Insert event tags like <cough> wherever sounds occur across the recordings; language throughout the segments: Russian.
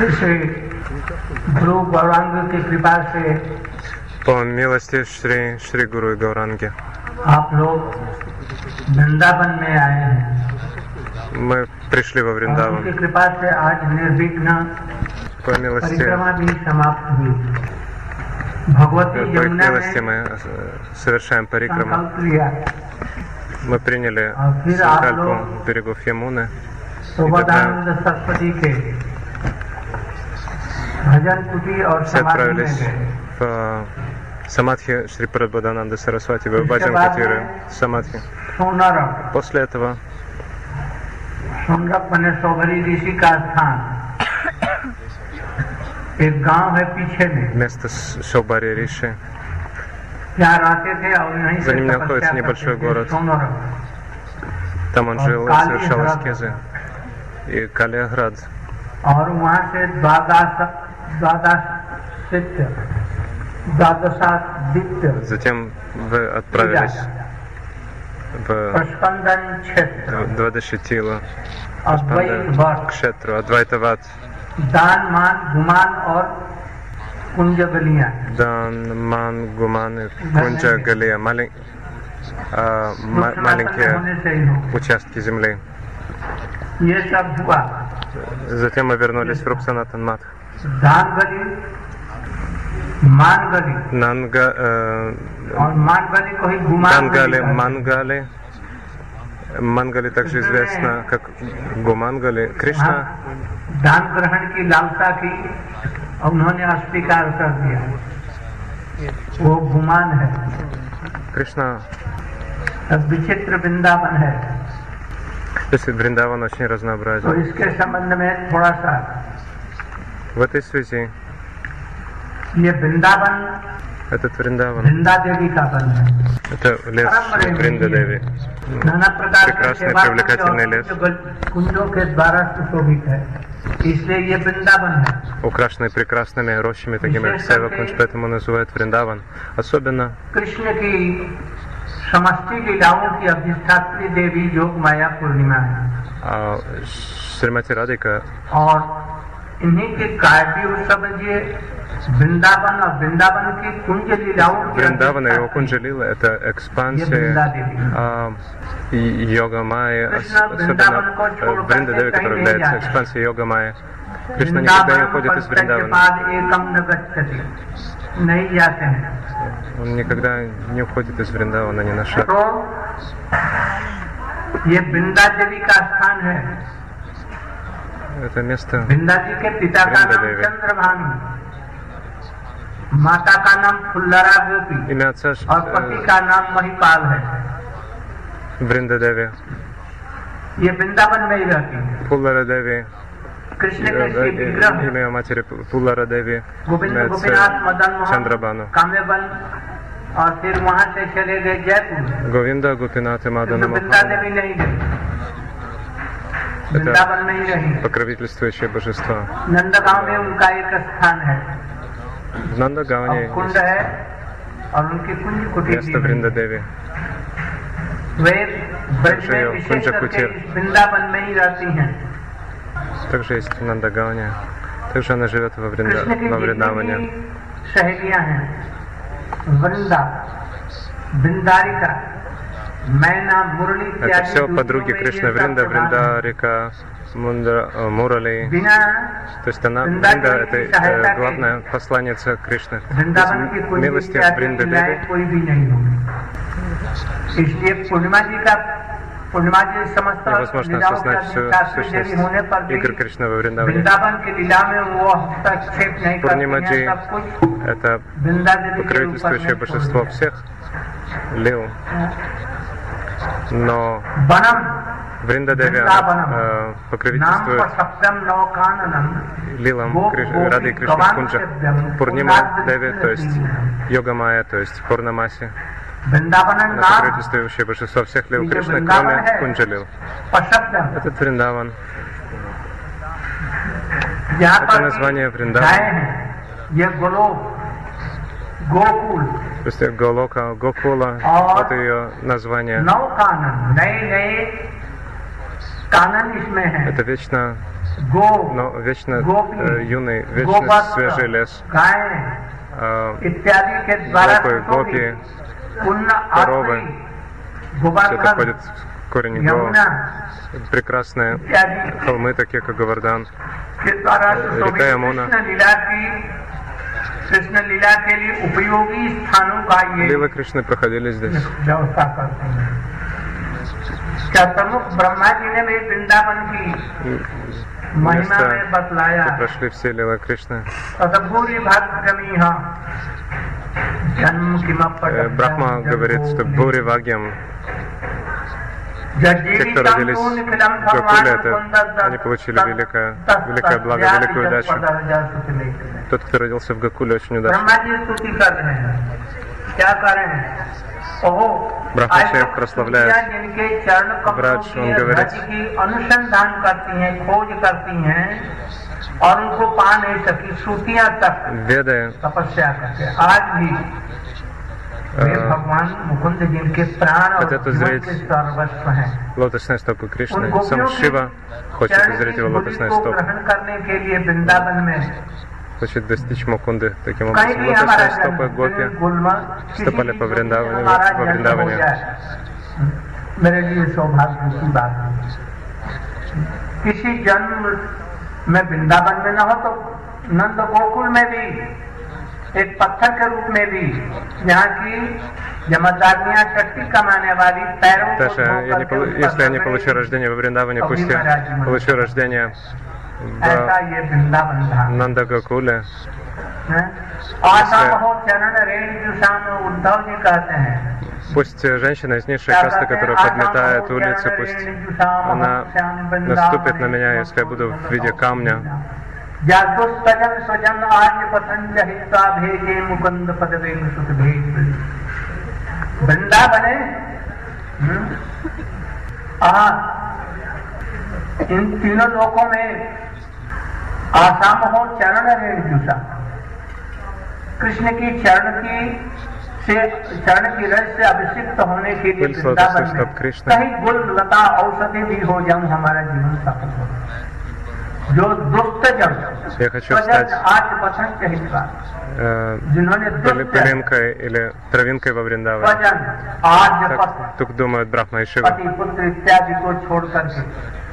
श्री गुरु गौरांग की कृपा से По милости Шри, Шри Гуру и Гауранги आप लोग वृंदावन में आए हैं мы пришли во और उनकी Вриндаван. कृपा से आज निर्विघ्न По милости, परिक्रमा भी समाप्त हुई भगवती по их यमुना милости ने мы э, совершаем парикраму. संकल्प लिया Мы приняли और फिर आप Санкальпу लोग берегов Ямуны. शोभानंद सरस्वती के भजन कुटी और Все समाधि में отправились गए в э, Самадхи Шри Прабхадананда Сарасвати, в उसके Баджан बाद Катиры, में- Самадхи. सोनरक После этого सोनरक बने सौभरी ऋषि का स्थान एक गांव है पीछे में место с- Шобари Риши, <coughs> यहाँ रहते थे और यहीं За से ним तपस्या находится करते небольшой थे, город. सोनरक там он और жил и Кали совершал Град. аскезы. И Калиаград. Затем вы отправились в Двадашитилу, Кшетру, Адвайтават, Дан, Ман, Гуман и Кунджа Дан, Ман, Гуман и Кунджа Галия, а, маленькие участки земли. Затем мы вернулись в Руксанатан Матх. सिद्धार्थ गली मान को ही घुमा गले मान गले मन गले तक कृष्ण गुमान गले कृष्णा। हाँ। दान ग्रहण की लालसा की उन्होंने अस्वीकार कर दिया। वो गुमान है। कृष्णा। विचित्र वृंदावन है। वृंदावन अच्छे रचना तो इसके संबंध में थोड़ा सा В этой связи ये वृंदावन этот Вриндаван, वृंदा देवी का वन है это лес Вринда Деви. नाना प्रकार के прекрасный, सेवा कुंज привлекательный और лес. कुंज- कुंजों के द्वारा सुशोभित है इसलिए ये वृंदावन है украшенный прекрасными рощами, такими как Вишеш Сева करके- Кунж, поэтому называют Вриндаван. Особенно कृष्ण की समष्टि लीलाओं की अधिष्ठात्री देवी योग माया पूर्णिमा है а, Шримати Радика, और इन्हीं के काव्य उत्सव ये वृंदावन और वृंदावन की कुंज लीलाओं की Вриндаван и его अधिष्ठात्री Кунджалила это ये экспансия वृंदा देवी а, и йога майя, Кришна ос- Вриндаван особенно को э, छोड़ Вринда Деви, करके которая कहीं नहीं является जाता. экспансией йога майя. Кришна никогда не уходит из Вриндавана. बाद एकम न गच्छति नहीं जाते हैं Он никогда не уходит из Вриндавана ни на шаг. तो ये वृंदा देवी का स्थान है Это место वृंदा जी के पिता का वृंदा नाम देवी। चंद्रभानु माता का नाम फुल्लरा गोपी имя отца Ш- और पति э, का नाम महिपाल है Вринда Деви, ये वृंदावन में ही रहती है Пулара Деви, कृष्ण э, के शिव э, विग्रह имя матери Пу- Пулара Деви, गोविंद имя गोपीनाथ отца मदन मोहन Чандрабану. काम्यबल और फिर वहां से चले गए जयपुर Говинда, Гопинат и तो Мадана वृंदा Махан. देवी नहीं गई वृंदावन में ही रही Покровительствующее божество. नंदगांव में उनका एक स्थान है В Нандагаване और कुंड есть है और उनकी कुंज कुटी место भी है। Вринда Деви. वे ब्रज Также में ее विशेष कुंजा करके कुटीर. इस वृंदावन में ही रहती हैं Также есть в Нандагаване. Также она живет во, Вринда, कृष्ण की во जितनी Вриндаване. भी सहेलियां हैं Это все подруги Кришны Вринда, Вринда река Мундра, э, Мурали. То есть она, Вринда, это, э, главная посланница Кришны. Без милости Вринды Невозможно осознать всю сущность игр Кришны во Вриндаване. Пурнимаджи — это покровительствующее большинство всех лил но Вриндадеви э, покровительствует лилам Криш, Кришна Кунджа Пурнима Деви, то есть Йога Майя, то есть Пурнамаси. Она покровительствующая большинство всех лил Кришны, кроме Кунджа лил. Этот Вриндаван. Это название Вриндавана. Гокуль. То есть Голока, Гокула, вот ее название. Это вечно, но вечно э, юный, вечно свежий лес. Э, гопы, гопи, коровы. Все это входит в корень го. Прекрасные холмы, такие как Говардан, э, река Ямуна. कृष्ण लीला की कृष्ण लीला के लिए उपयोगी स्थानों का ये Ливы Кришны проходили здесь. व्यवस्था करते हैं क्या प्रमुख ब्रह्मा जी ने भी वृंदावन की महिमा Места, में बतलाया где прошли все Лилы Кришны. तदभूरि भाग्यमी जन्म Э, Брахма говорит, что Бури Вагьям, те, кто родились в Гокуле, это они получили великое, великое благо, великую удачу. тот, кто родился в Гакуле, очень удачлив. Брахмачаев прославляет Врач, он говорит, Веды э, хотят узреть лотосные стопы Кришны. Сам Шива хочет узреть его лотосные стопы. ग्रहण करने के लिए वृंदावन में Хочет достичь Мукунды таким कहीं образом. भी हमारा Лотосные стопы जन्म Гопи गुलमर्ग किसी стопали भी по चीज़ में Вриндаване, हमारा во जन्म Вриндаване. हो जाए, मेरे लिए सौभाग्य की बात है किसी जन्म में वृंदावन में न हो तो नंद गोकुल में भी एक पत्थर के रूप में भी यहाँ की जमादारियां टट्टी कमाने वाली पैरों को Даже धो я не करके полу- उस если я не पत्थर получу पे- рождение во Вриндаване, пусть я получу рождение ऐसा в ये वृंदावन धाम Нандагакуле. है आशा हो चरण रेणु शाम उद्धव जी कहते हैं Пусть э, женщина из низшей касты, которая подметает улицы, пусть она наступит на меня, если я буду в виде камня. जातुस्तजन स्वजन आज पतंज हिस्सा भेजे मुकुंद पद वेग सुत भेज वृंदावने हम्म, आ इन तीनों लोकों में आसाम हो चरण रेणुषा कृष्ण की चरण की से चरण की रस से अभिषिक्त होने के लिए Пыль वृंदावन сладостных में стоп Кришны. कहीं गुल लता औषधि भी हो जाऊं हमारा जीवन सफल हो जो दुष्ट जन Я хочу स्वजन стать आज पसंद हिस्सा э, जिन्होंने пыли- दुष्ट пылинкой или травинкой во Вриндаване. स्वजन आज Так पसंद только думают Брахма и Шива.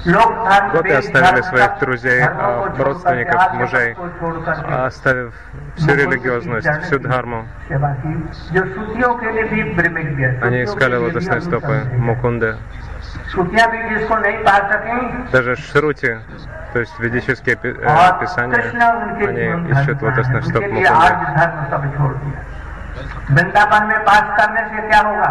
पति पुत्र इत्यादि को छोड़ करके लोग धर्म Гопи वेद, оставили धर्म, своих तप, друзей, धर्मों а, को छोड़ родственников, करके, мужей, आश्रम को छोड़ करके Оставив всю религиозность, всю дхарму, सेवा की जो श्रुतियों के लिए भी विमग्न है они श्रुतियों искали के लिए भी лотосные стопы अनुसंधान है। Мукунды. श्रुतियां भी जिसको नहीं पा सकें Даже Шрути, то есть ведические пи- э, और писания, कृष्ण उनके они जीवन ищут धर्म лотосных стоп उनके लिए आज Мукунды. धर्म सब छोड़ दिया वृंदावन में पास करने से क्या होगा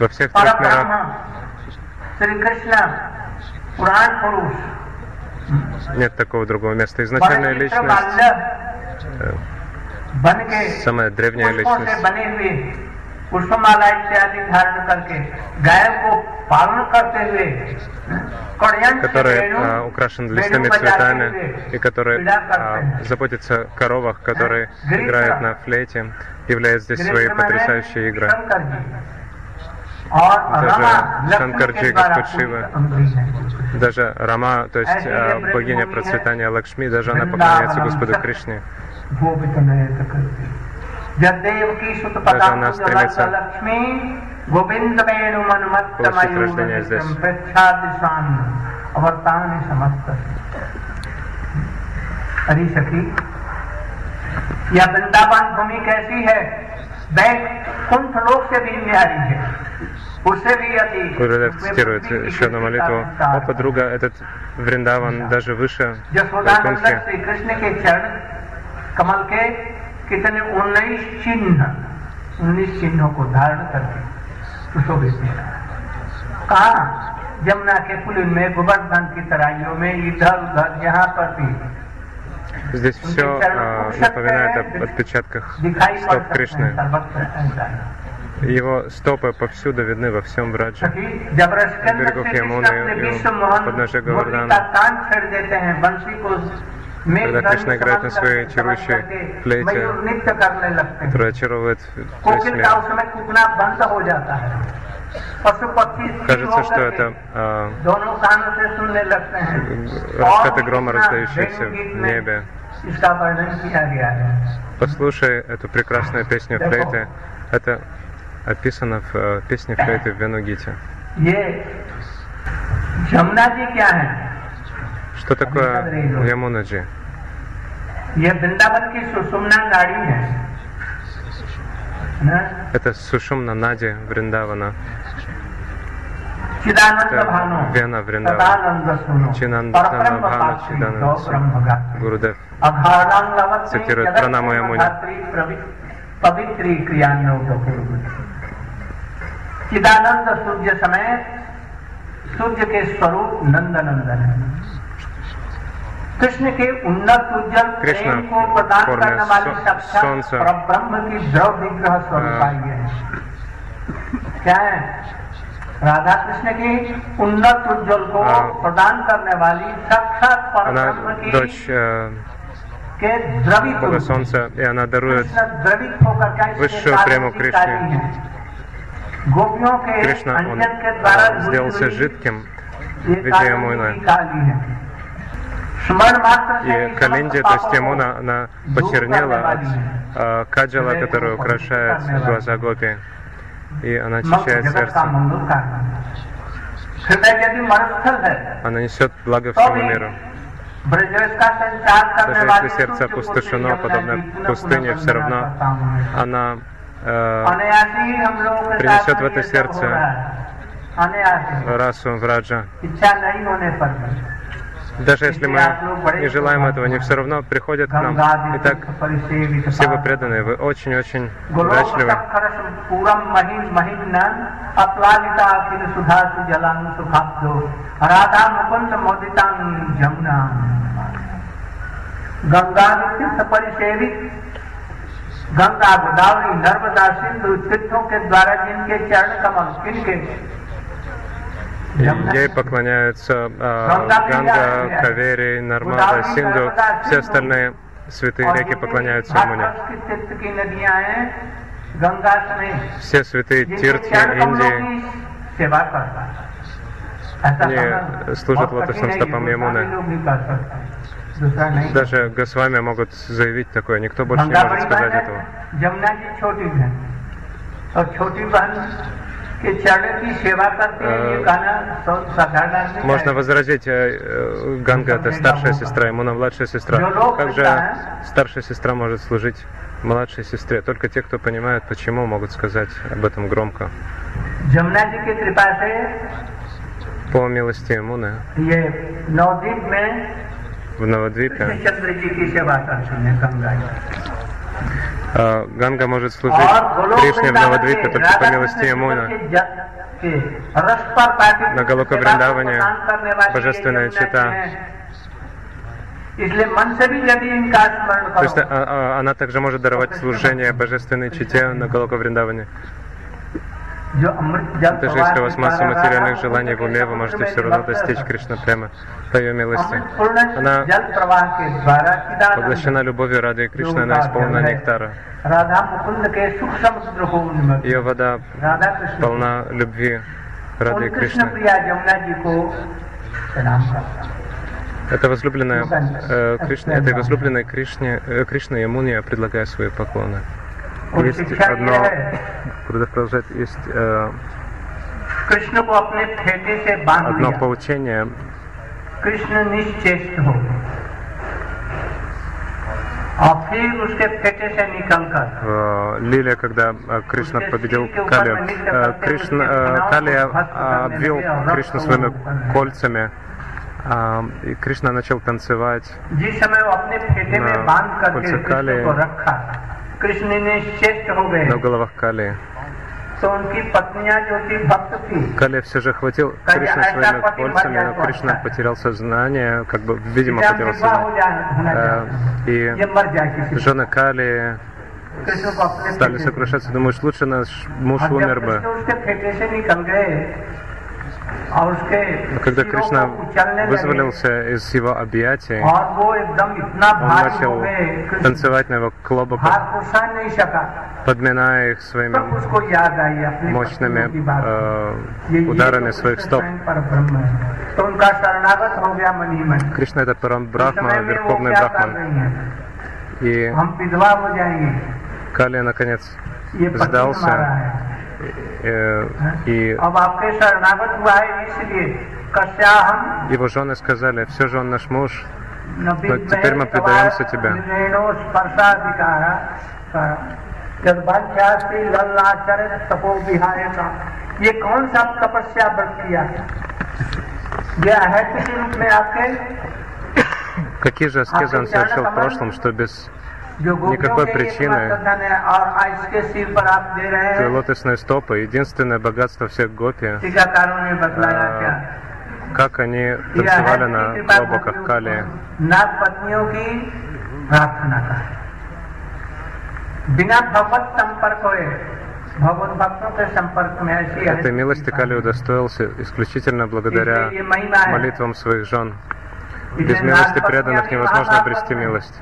Во всех पर трех ब्रह्म мирах श्री कृष्ण पुराण पुरुष нет такого другого места. Изначальная बड़े चित्र личность, बाल्य э, बन के самая древняя पुष्पों से личность, बने हुए पुष्पमाला इत्यादि धारण करके गाय को पालन करते हुए कड़यन से который वेणु- а, украшен वेणु листами बजाते цветами हुए и который पीड़ा करते а, हैं। заботится о коровах, который Гриша. играет на флейте, являет здесь свои कृष्ण माने потрясающие игры. शंकर जी और Даже रमा लक्ष्मी शंकर के जी, द्वारा Господь Шива. पूजित अंगुली है। Даже Рама, то есть ऐसे а, ये ब्रज богиня भूमि है, процветания Лакшми, даже она वृंदावनम поклоняется Господу स- Кришне. गोपित नयत करते जदेव की सुत Даже она стремится लक्ष्मी गोविंद वेणु मनुमत्त получить рождение здесь. प्रच्छादिशान अवर्तान समस्त हरी सखी यह वृंदावन भूमि कैसी है बैकुंठ लोक से भी न्यारी है उससे भी अधिक Гурудев उसमें цитирует पृथ्वी की еще одну молитву. विस्तार О, подруга, этот Вриндаван даже выше यशोदानंद Вайкунхи. श्री कृष्ण के चरण कमल के कितने उन्नीस चिन्ह उन्नीस चिन्हों को धारण करके सुशोभित है कहा जमुना के कुल में गोवर्धन की तराइयों में इधर उधर जहाँ पर भी Здесь все э, напоминает об отпечатках стоп Кришны. Его стопы повсюду видны во всем Браджа. На берегах Ямуны и подножия Гавардана. Когда Кришна играет на своей чарующей флейте, которая очаровывает весь мир. Кажется, что это э, раскаты грома, раздающиеся в небе. Послушай эту прекрасную песню флейты. Это описано в э, песне флейты в Венугите. Что такое Ямунаджи? Это Сушумна Нади Вриндавана. Вена Вриндавана. Чинандана Бхана Чидананда Гурудев цитирует Пранаму Ямуни. पवित्री क्रियान्नों चिदानंद सूर्य समेत सूर्य के स्वरूप नंद नंदन है कृष्ण के उन्नत उज्जवल प्रेम को प्रदान करने वाली साक्षात ब्रह्म की द्रव विग्रह स्वरूप है क्या है राधा कृष्ण की उन्नत उज्जवल को प्रदान करने वाली साक्षात परब्रह्म की Бога Солнца, и она дарует высшую прему Кришне. Кришна, он сделался жидким в виде. И Калинди, то есть Ямуна, она почернела от э, каджала, который украшает глаза Гопи. И она очищает сердце. Она несет благо всему миру. Даже если сердце опустошено, подобно пустыне, все равно она э, принесет в это сердце расу враджа. Даже если мы не желаем этого, они все равно приходят к нам. Итак, все вы преданные, вы очень-очень удачливы. गंगा गोदावरी नर्मदा सिंधु तीर्थों के द्वारा जिनके चरण कमल किनके Ей поклоняются э, Ганга, Кавери, Нармада, Синду, все остальные святые реки поклоняются Амуне. Все святые Тиртхи, Индии, они служат лотосным стопам Ямуны. Даже Госвами могут заявить такое, никто больше не может сказать этого. Можно возразить, Ганга это старшая сестра, Имуна младшая сестра. Как же старшая сестра может служить младшей сестре? Только те, кто понимает, почему, могут сказать об этом громко. По милости Имуны в Навадвипе Ганга может служить Кришне в Навадвипе только по милости Ямуна. На Галока Вриндаване божественная чита. То есть а, а, она также может даровать служение божественной чите на Галока Вриндаване. Даже если у вас масса материальных желаний в уме, вы можете все равно достичь Кришна прямо по ее милости. Она поглощена любовью ради Кришны, она исполнена нектара. Ее вода полна любви ради Кришны. Это возлюбленная э, Кришна, этой возлюбленной Кришне, э, Кришне Ямуне я предлагаю свои поклоны. Есть одно, продолжать есть э, одно поучение. Э, лилия, когда э, Кришна победил Калию, э, Кришна, Калия а, обвил Кришну своими кольцами, а, и Кришна начал танцевать на кольце Калии, на головах Калии. Кали все же хватил Кришну своими пальцами, но Кришна потерял сознание, как бы, видимо, потерял сознание. И жены Кали стали сокрушаться, думаешь, лучше наш муж умер бы. Когда Кришна вызволился из его объятий, он начал танцевать на его клобуках, подминая их своими мощными э, ударами своих стоп. Кришна это Парамбрахма, Верховный Брахман. И Кали наконец сдался и его жены сказали, все же он наш муж, но теперь мы предаемся тебе. ये कौन सा तपस्या व्रत किया यह अहत्य के रूप में आपके Какие же аскезы он совершил в прошлом, что без никакой причины. Твои лотосные стопы, единственное богатство всех гопи. А, как они танцевали на клобоках Кали. Этой милости Кали удостоился исключительно благодаря молитвам своих жен. Без милости преданных невозможно обрести милость.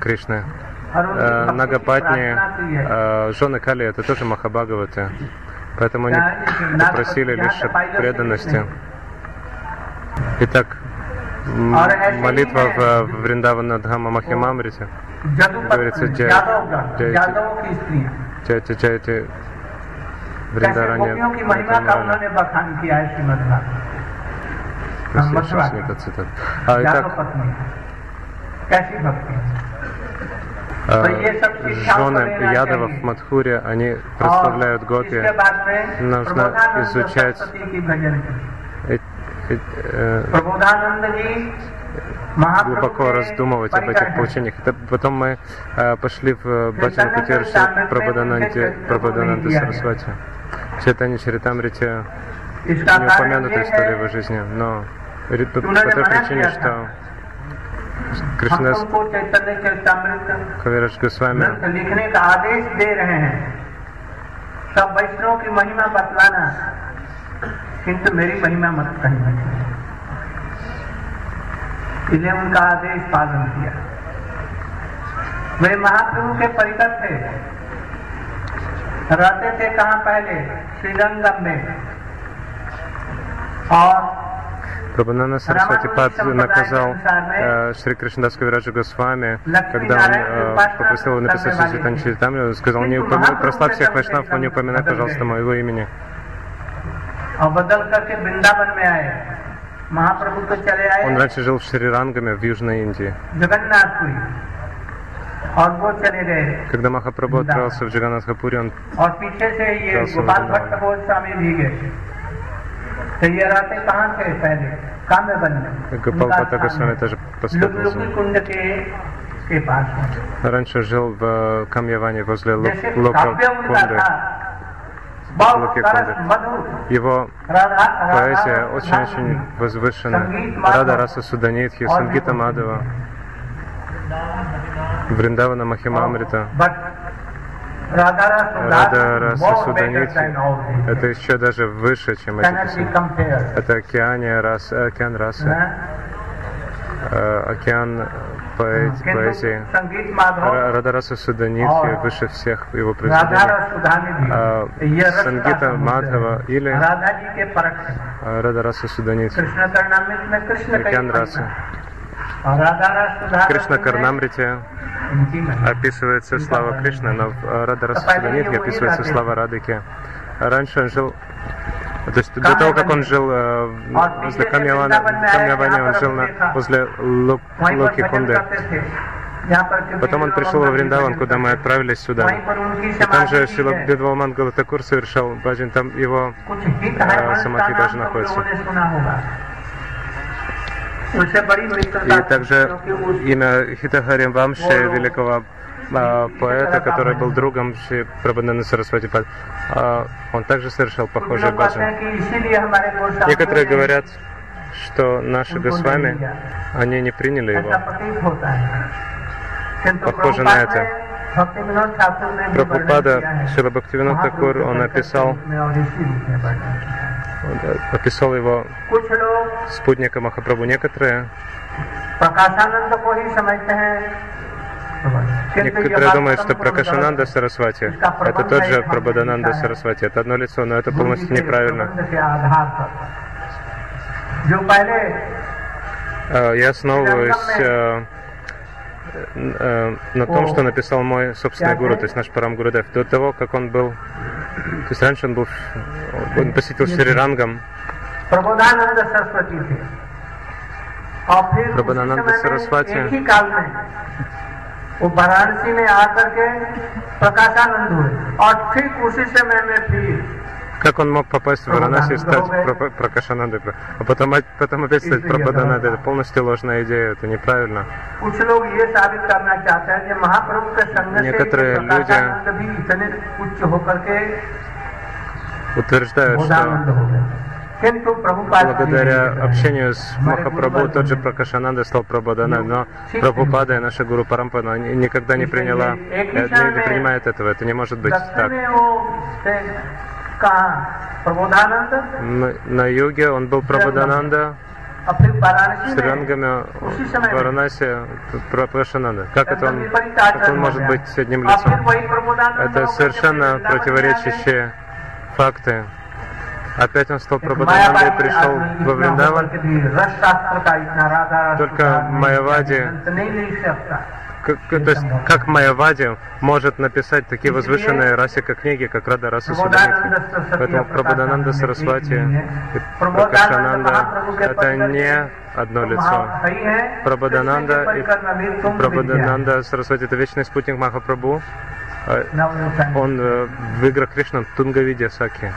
Кришны. Э, Нагапатни, э, жены Кали, это тоже Махабхагаваты. Поэтому они попросили лишь преданности. Итак, молитва в Вриндавана Дхама Махимамрите говорится Джайти, Джайти, Джайти, Вриндаране Сейчас не этот цитат. Итак, жены ядовов в Мадхуре, они прославляют Гопи. Нужно изучать. глубоко раздумывать об этих получениях. Это потом мы э, пошли в Баджан Кутирши Прабхадананде, Прабхадананде Сарасвати. Читание Чаритамрити не упомянута история его жизни, но по той причине, что कृष्णदास कविराज गोस्वामी। लिखने का आदेश दे रहे हैं। सब वैष्णव की महिमा बतलाना। किंतु मेरी महिमा मत कहीं इसलिए उनका आदेश पालन किया। वे महाप्रभु के परिकर थे। रहते थे कहा पहले? श्रीरंगम में। और Прабханана Сарасвати Пад наказал э, Шри Кришнадас Кавираджа Госвами, когда он э, попросил его написать Читани Чаритамри, он сказал, не упоминай, прославь всех вайшнав, но не упоминай, пожалуйста, моего имени. Он раньше жил в Шри-Рангаме в Южной Индии. Когда Махапрабху отправился в Джаганатхапури, он отправился в तैयाराते कहाँ थे पहले काम्य वन में Гопалпата Госвами тоже последовал за Раньше жил в Камьяване возле Лока Кунды. Локи Кунды. Его поэзия очень-очень возвышена. Рада Раса Суданитхи, Сангита Мадова, Вриндавана Махимамрита. Рада Раса Суданити, это еще даже выше, чем эти песни. Это океане рас, океан расы, э, океан поэзи, поэзии. Радараса Суданитхи выше всех его произведений. А Сангита Мадхава или Радараса Суданитхи. Океан расы. Кришна Карнамрите описывается слава Кришны, но в Радарасаданитхе описывается слава Радыки. Раньше он жил то есть до того, как он жил э, возле Камьявани, он жил на, возле Лук, Луки Кунды. Потом он пришел во Вриндаван, куда мы отправились сюда. И там же Шила Бедвалман Галатакур совершал баджин, там его э, самадхи даже находится. И также имя Хитахари Вамши, великого а, поэта, который был другом Шри Прабхананда Сарасвати, а, он также совершал похожие баджан. Некоторые говорят, что наши Госвами, они не приняли его. Похоже на это. Прабхупада Шила Бхактивинод Такур, он описал, описал его спутника Махапрабху. Некоторые. Некоторые думают, что Пракашананда Сарасвати – это тот же Прабхадананда Сарасвати. Это одно лицо, но это полностью неправильно. Я основываюсь на том, что написал мой собственный гуру, то есть наш Парам Гурудев. До того, как он был, то есть раньше он был, он посетил Шри Рангам. Прабхананда Сарасвати वो वाराणसी में आकर के प्रकाशानंद हुए और ठीक उसी समय में फिर как он мог попасть в Варанаси и стать Пракашанандой, а потом, потом опять стать Прабхаданандой? Это полностью ложная идея, это неправильно. Некоторые люди утверждают, что благодаря общению с Махапрабху тот же Пракашананда стал Прабхаданандой, но Прабхупада и наша Гуру Парампана никогда не приняла, не, не принимает этого, это не может быть так. На, на юге он был Прабхадананда, с Рангами. Варанаси. Прабхашананда. Как это он, как он может быть одним лицом? Это совершенно противоречащие факты. Опять он стал Прабхаданандой и пришел во Вриндаван. Только Майавади как, то есть, как Майявади может написать такие возвышенные расика книги, как Рада Раса Судамитхи. Поэтому Прабхадананда Сарасвати и Пракашананда — это не одно лицо. Прабхадананда и Прабхадананда Сарасвати — это вечный спутник Махапрабху. Он в играх Кришна Тунгавидя Саки.